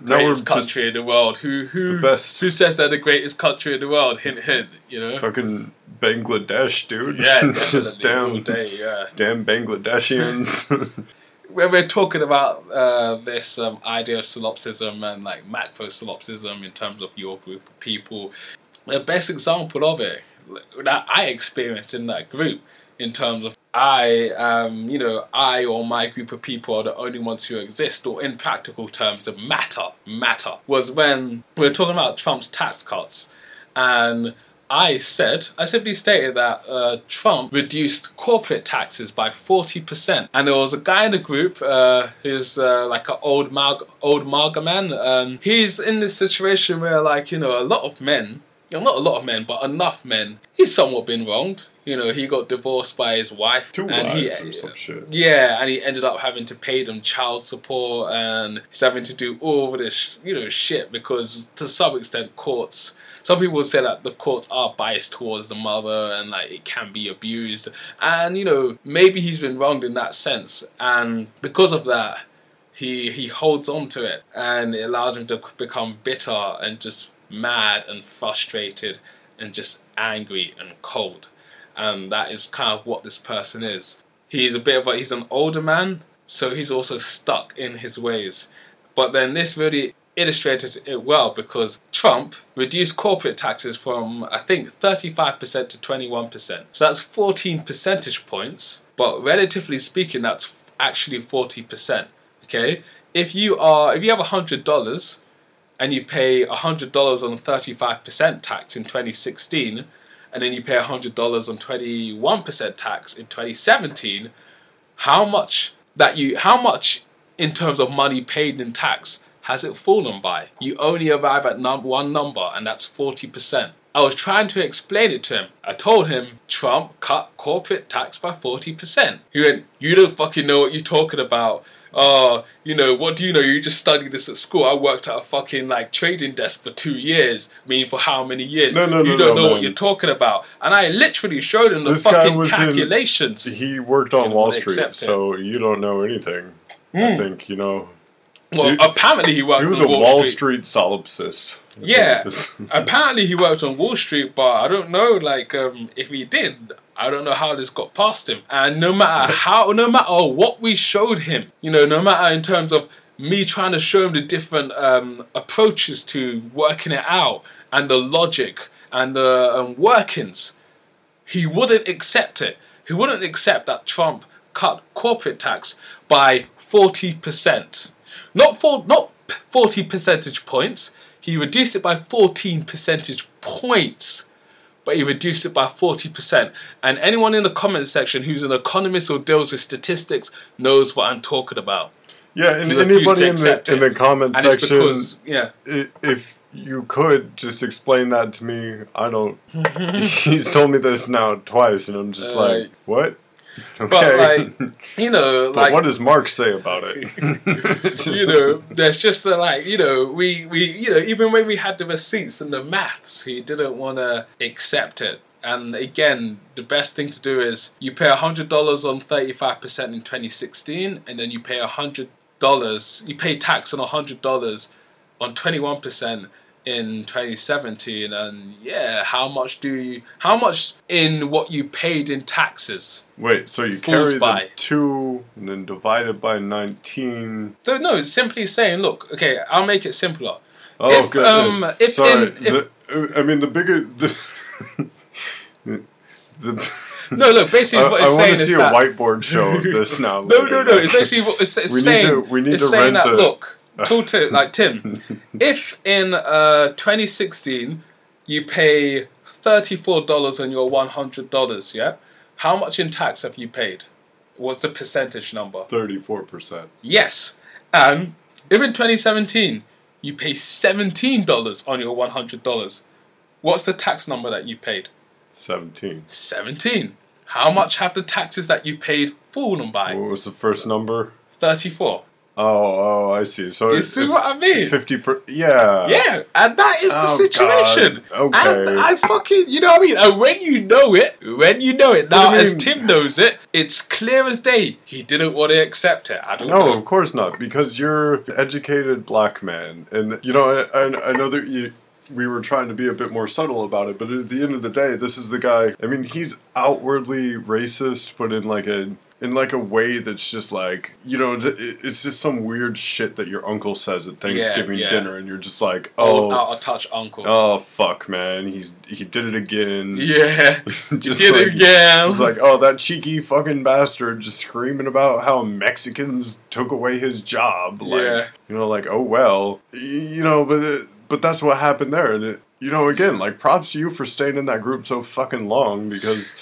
now we're greatest just country in the world. Who who best. who says they're the greatest country in the world? Hint hint. You know. fucking Bangladesh, dude. Yeah, it's just damn, day, yeah. damn Bangladeshians. when we're talking about uh, this um, idea of solipsism and like macro solipsism in terms of your group of people, the best example of it that I experienced in that group, in terms of I, um, you know, I or my group of people are the only ones who exist, or in practical terms, matter, matter, was when we were talking about Trump's tax cuts, and I said, I simply stated that uh, Trump reduced corporate taxes by 40%. And there was a guy in the group uh, who's uh, like an old, mag- old MAGA man. Um, he's in this situation where, like, you know, a lot of men, you know, not a lot of men, but enough men, he's somewhat been wronged. You know, he got divorced by his wife. Two and he, wives or some shit. yeah, and he ended up having to pay them child support and he's having to do all of this, you know, shit because to some extent courts. Some people say that the courts are biased towards the mother and like it can be abused, and you know maybe he's been wronged in that sense, and because of that, he he holds on to it, and it allows him to become bitter and just mad and frustrated and just angry and cold, and that is kind of what this person is. He's a bit of a he's an older man, so he's also stuck in his ways. But then this really illustrated it well because Trump reduced corporate taxes from I think 35% to 21%. So that's 14 percentage points, but relatively speaking that's actually 40%. Okay? If you are if you have $100 and you pay $100 on 35% tax in 2016 and then you pay $100 on 21% tax in 2017, how much that you how much in terms of money paid in tax has it fallen by? You only arrive at num- one number, and that's 40%. I was trying to explain it to him. I told him Trump cut corporate tax by 40%. He went, You don't fucking know what you're talking about. Oh, you know, what do you know? You just studied this at school. I worked at a fucking like trading desk for two years. I mean, for how many years? No, no, no you no, don't no, know what you're talking about. And I literally showed him the This fucking was in- calculations. he worked on Wall Street, so you don't know anything. I hmm. think you know. Well, apparently he worked He was on a Wall, Wall Street. Street solipsist. Yeah. Apparently he worked on Wall Street, but I don't know, like, um, if he did, I don't know how this got past him. And no matter how, no matter what we showed him, you know, no matter in terms of me trying to show him the different um, approaches to working it out and the logic and the um, workings, he wouldn't accept it. He wouldn't accept that Trump cut corporate tax by 40%. Not for, not 40 percentage points. He reduced it by 14 percentage points. But he reduced it by 40%. And anyone in the comment section who's an economist or deals with statistics knows what I'm talking about. yeah, and anybody in the in the comment And section, because, yeah. if you could just explain that to me, I don't. he's told me this now twice, and I'm just Uh, like, what? Okay. But, like, you know, But like. what does Mark say about it? You know, there's just a, like, you know, we, we, you know, even when we had the receipts and the maths, he didn't want to accept it. And again, the best thing to do is you pay $100 on 35% in 2016, and then you pay $100, you pay tax on $100 on 21% in 2017. And yeah, how much do you, how much in what you paid in taxes? Wait, so you carry by. the two and then divided by nineteen. So no, it's simply saying, look, okay, I'll make it simpler. Oh, If, good. um, if Sorry, in- if- the, I mean the bigger the. the No, look, basically I, what I it's want to see a that. whiteboard show of this now. No, no, no. It's basically what it's, it's We need saying. to- we need it's to saying rent that a- look, talk to like Tim. if in uh, 2016 you pay thirty-four dollars on your one hundred dollars, yeah, how much in tax have you paid? What's the percentage number? thirty-four percent. Yes, and if in 2017 you pay seventeen dollars on your one hundred dollars, what's the tax number that you paid? Seventeen. 17. How much have the taxes that you paid fallen by? What was the first number? 34. Oh, oh, I see. So Do you see what I mean? Fifty per. Yeah. Yeah, and that is the Oh, situation. God. Okay. And I fucking, you know what I mean? And when you know it, when you know it, now as mean- Tim knows it, it's clear as day. He didn't want to accept it. I don't No, know. of course not. Because you're an educated black man, and you know, I, I, I know that you. We were trying to be a bit more subtle about it, but at the end of the day, this is the guy. I mean, he's outwardly racist, but in like a in like a way that's just like you know, it's just some weird shit that your uncle says at Thanksgiving yeah. dinner, and you're just like, Oh, oh, out of touch uncle. oh, fuck, man, he's he did it again. yeah. just Did like, it again. It's like, oh, that cheeky fucking bastard just screaming about how Mexicans took away his job. Like, Yeah. you know, like, oh well, you know, but it, but that's what happened there, and it, you know, again, like, props to you for staying in that group so fucking long because,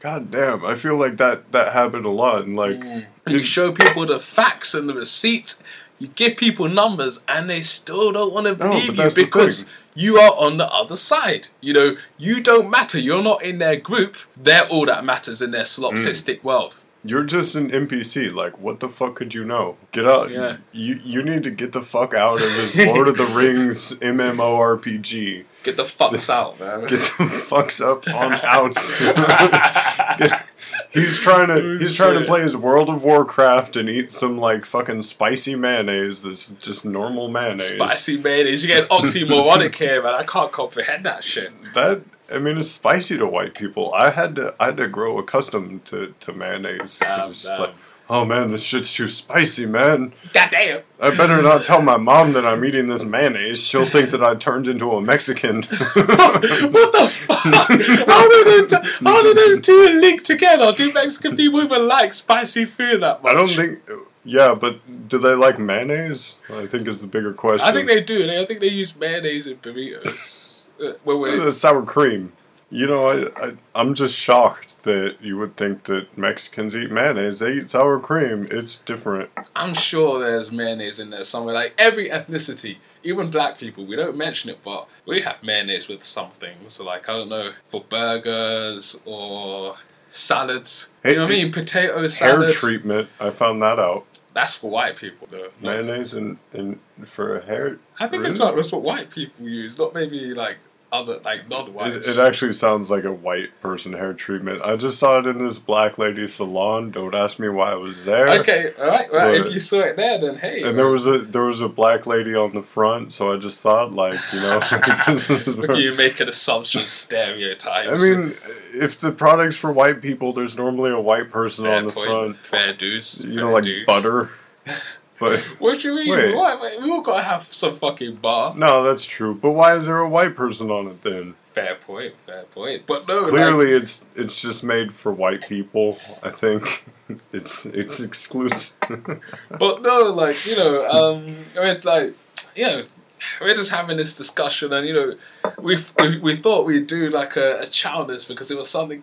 god damn, I feel like that that happened a lot, and like, You show people the facts and the receipts. You give people numbers, and they still don't want to believe but you because you are on the other side. You know, you don't matter. You're not in their group. They're all that matters in their Mm. world. You're just an NPC. Like, what the fuck could you know? Get out. Yeah. You you need to get the fuck out of this Lord of the Rings MMORPG. Get the fucks out, man. Get the fucks up on outs. he's trying to he's trying to play his World of Warcraft and eat some like fucking spicy mayonnaise that's just normal mayonnaise. Spicy mayonnaise. You get oxymoronic here, man. I can't comprehend that shit. That I mean it's spicy to white people. I had to I had to grow accustomed to, to mayonnaise. Damn, oh, it's just like, oh man, this shit's too spicy, man. God damn. I better not tell my mom that I'm eating this mayonnaise. She'll think that I turned into a Mexican. what the fuck? How did, those, how did those two link together? Do Mexican people even like spicy food that much? I don't think. Yeah, but do they like mayonnaise? I think is the bigger question. I think they do. I think they use mayonnaise in burritos. Uh, well, wait, the sour cream. You know, I, I I'm just shocked that you would think that Mexicans eat mayonnaise. They eat sour cream. It's different. I'm sure there's mayonnaise in there somewhere. Like every ethnicity, even black people, we don't mention it, but we have mayonnaise with some things. So like I don't know for burgers or salads. Hey, you know what I mean? Potato Hair salads. treatment. I found that out. That's for white people, though. Mayonnaise and, and for a hair. I think it's not. That's what white people use, not maybe like other like non-whites. It, it actually sounds like a white person hair treatment. I just saw it in this black lady salon. Don't ask me why I was there. Okay, all right. Well, But- if you saw it there, then hey. And uh, there was a there was a black lady on the front, so I just thought like you know. You making assumptions, stereotypes. I mean, if the product's for white people, there's normally a white person fair on the point, front. fair dues. You fair know, like dues. butter. But What do you mean? Wait. Why, we all gotta have some fucking bar. no, that's true. But why is there a white person on it then? Fair point, fair point. But no, like, Clearly, it's it's just made for white people. I think it's it's exclusive. but no, like you know, um, I mean, like you know, we're just having this discussion, and you know, we we, we thought we'd do like a, a challenge because it was something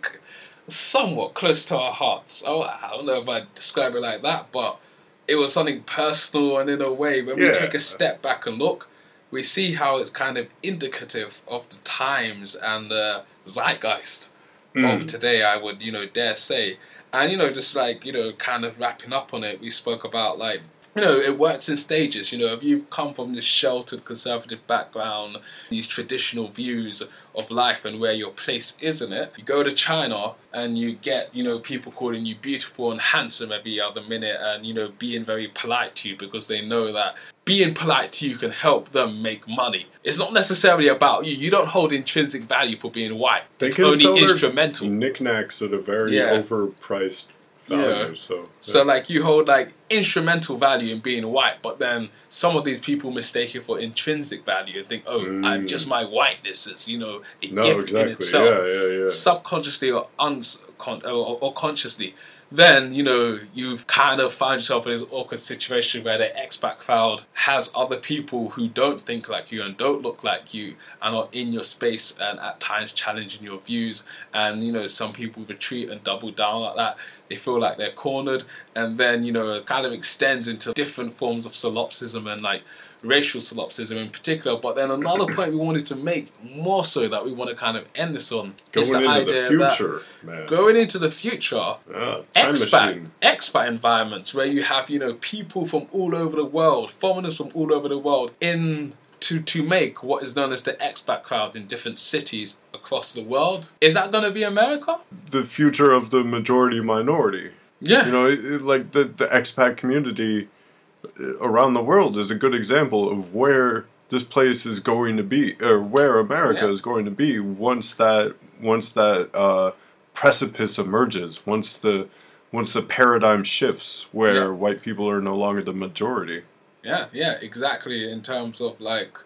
somewhat close to our hearts. Oh, I don't know if I'd describe it like that, but it was something personal, and in a way, when we take a step back and look, we see how it's kind of indicative of the times and the zeitgeist hmm. of today, I would, you know, dare say. And, you know, just like, you know, kind of wrapping up on it, we spoke about like, you know, it works in stages. You know, if you've come from this sheltered conservative background, these traditional views of life and where your place is in it, you go to China and you get, you know, people calling you beautiful and handsome every other minute and, you know, being very polite to you because they know that being polite to you can help them make money. It's not necessarily about you. You don't hold intrinsic value for being white. They it's can only instrumental. knickknacks at a very Yeah. overpriced value. Yeah. So, So like you hold like instrumental value in being white, but then some of these people mistake it for intrinsic value and think, oh, I'm Mm. just my whiteness is you know a no, gift in itself. Yeah, yeah, yeah. Subconsciously or, uns- con- or, or consciously, then you know you've kind of found yourself in this awkward situation where the expat crowd has other people who don't think like you and don't look like you and are in your space and at times challenging your views. And you know some people retreat and double down like that. They feel like they're cornered, and then you know it kind of extends into different forms of solipsism and like racial solipsism in particular. But then another point we wanted to make more so that we want to kind of end this on Going is the into idea the future, man. going into the future, yeah, expat expat environments where you have you know people from all over the world, foreigners from all over the world in to to make what is known as the expat crowd in different cities across the world. Is that going to be America? The future of the majority minority. Yeah. You know, it, it- like the the expat community around the world is a good example of where this place is going to be, or where America Yeah. is going to be once that once that uh, precipice emerges. Once the once the paradigm shifts, where Yeah. white people are no longer the majority. Yeah, yeah, exactly. In terms of like,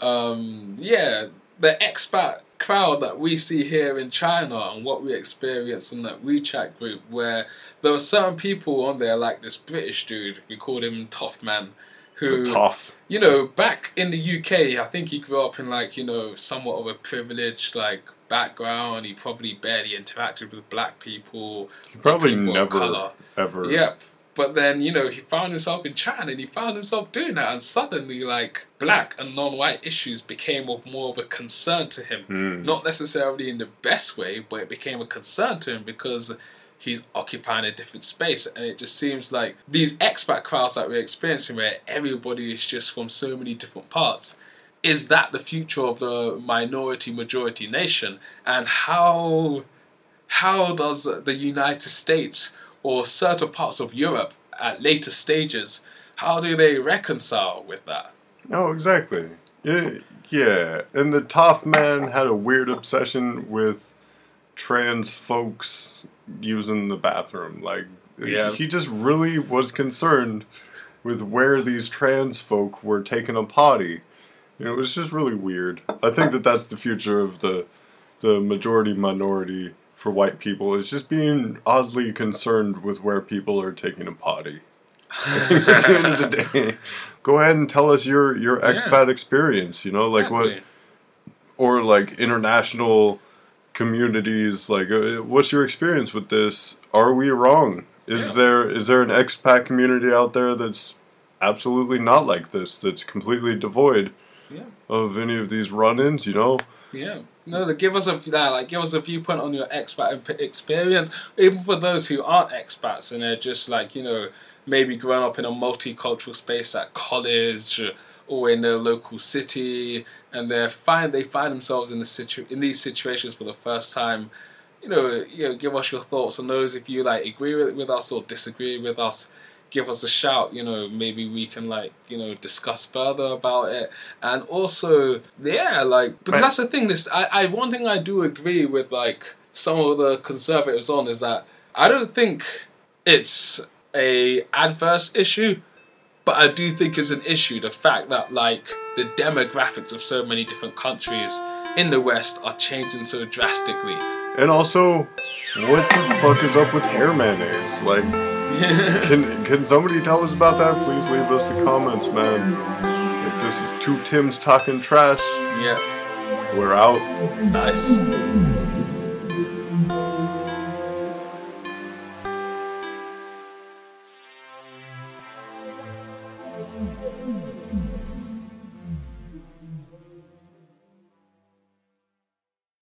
um, yeah, the expat crowd that we see here in China and what we experience in that WeChat group, where there were certain people on there, like this British dude, we called him Tough Man, who, tough. you know, back in the UK, I think he grew up in like, you know, somewhat of a privileged like background. He probably barely interacted with black people. He Probably people never ever. Yep. But then, you know, he found himself in China and he found himself doing that. And suddenly, like, black and non white issues became of more of a concern to him. Hmm. Not necessarily in the best way, but it became a concern to him because he's occupying a different space. And it just seems like these expat crowds that we're experiencing, where everybody is just from so many different parts, is that the future of the minority majority nation? And how how does the United States or certain parts of Europe at later stages, how do they reconcile with that? Oh, exactly. Yeah, yeah. And the tough man had a weird obsession with trans folks using the bathroom. Like, Yeah. he just really was concerned with where these trans folk were taking a potty. You know, it was just really weird. I think that that's the future of the the majority minority for white people is just being oddly concerned with where people are taking a potty. At the end of the day, go ahead and tell us your your Yeah. expat experience. You know, like what or like international communities. Like, uh, what's your experience with this? Are we wrong? Is Yeah. there is there an expat community out there that's absolutely not like this? That's completely devoid Yeah. of any of these run-ins. You know, Yeah. No, give us a yeah, like give us a viewpoint on your expat experience, even for those who aren't expats and they're just like you know maybe growing up in a multicultural space at college or in their local city, and they find they find themselves in the situ- in these situations for the first time. You know, you know, give us your thoughts on those. If you like agree with, with us or disagree with us, give us a shout. You know, maybe we can like you know discuss further about it. And also, yeah, like because Right. that's the thing. This I, I one thing I do agree with like some of the conservatives on is that I don't think it's a adverse issue, but I do think it's an issue. The fact that like the demographics of so many different countries in the West are changing so drastically. and also, what the fuck is up with hair mayonnaise? Like, can can somebody tell us about that? Please leave us the comments, man. Like, this is two Tims talking trash. yeah, We're out. nice.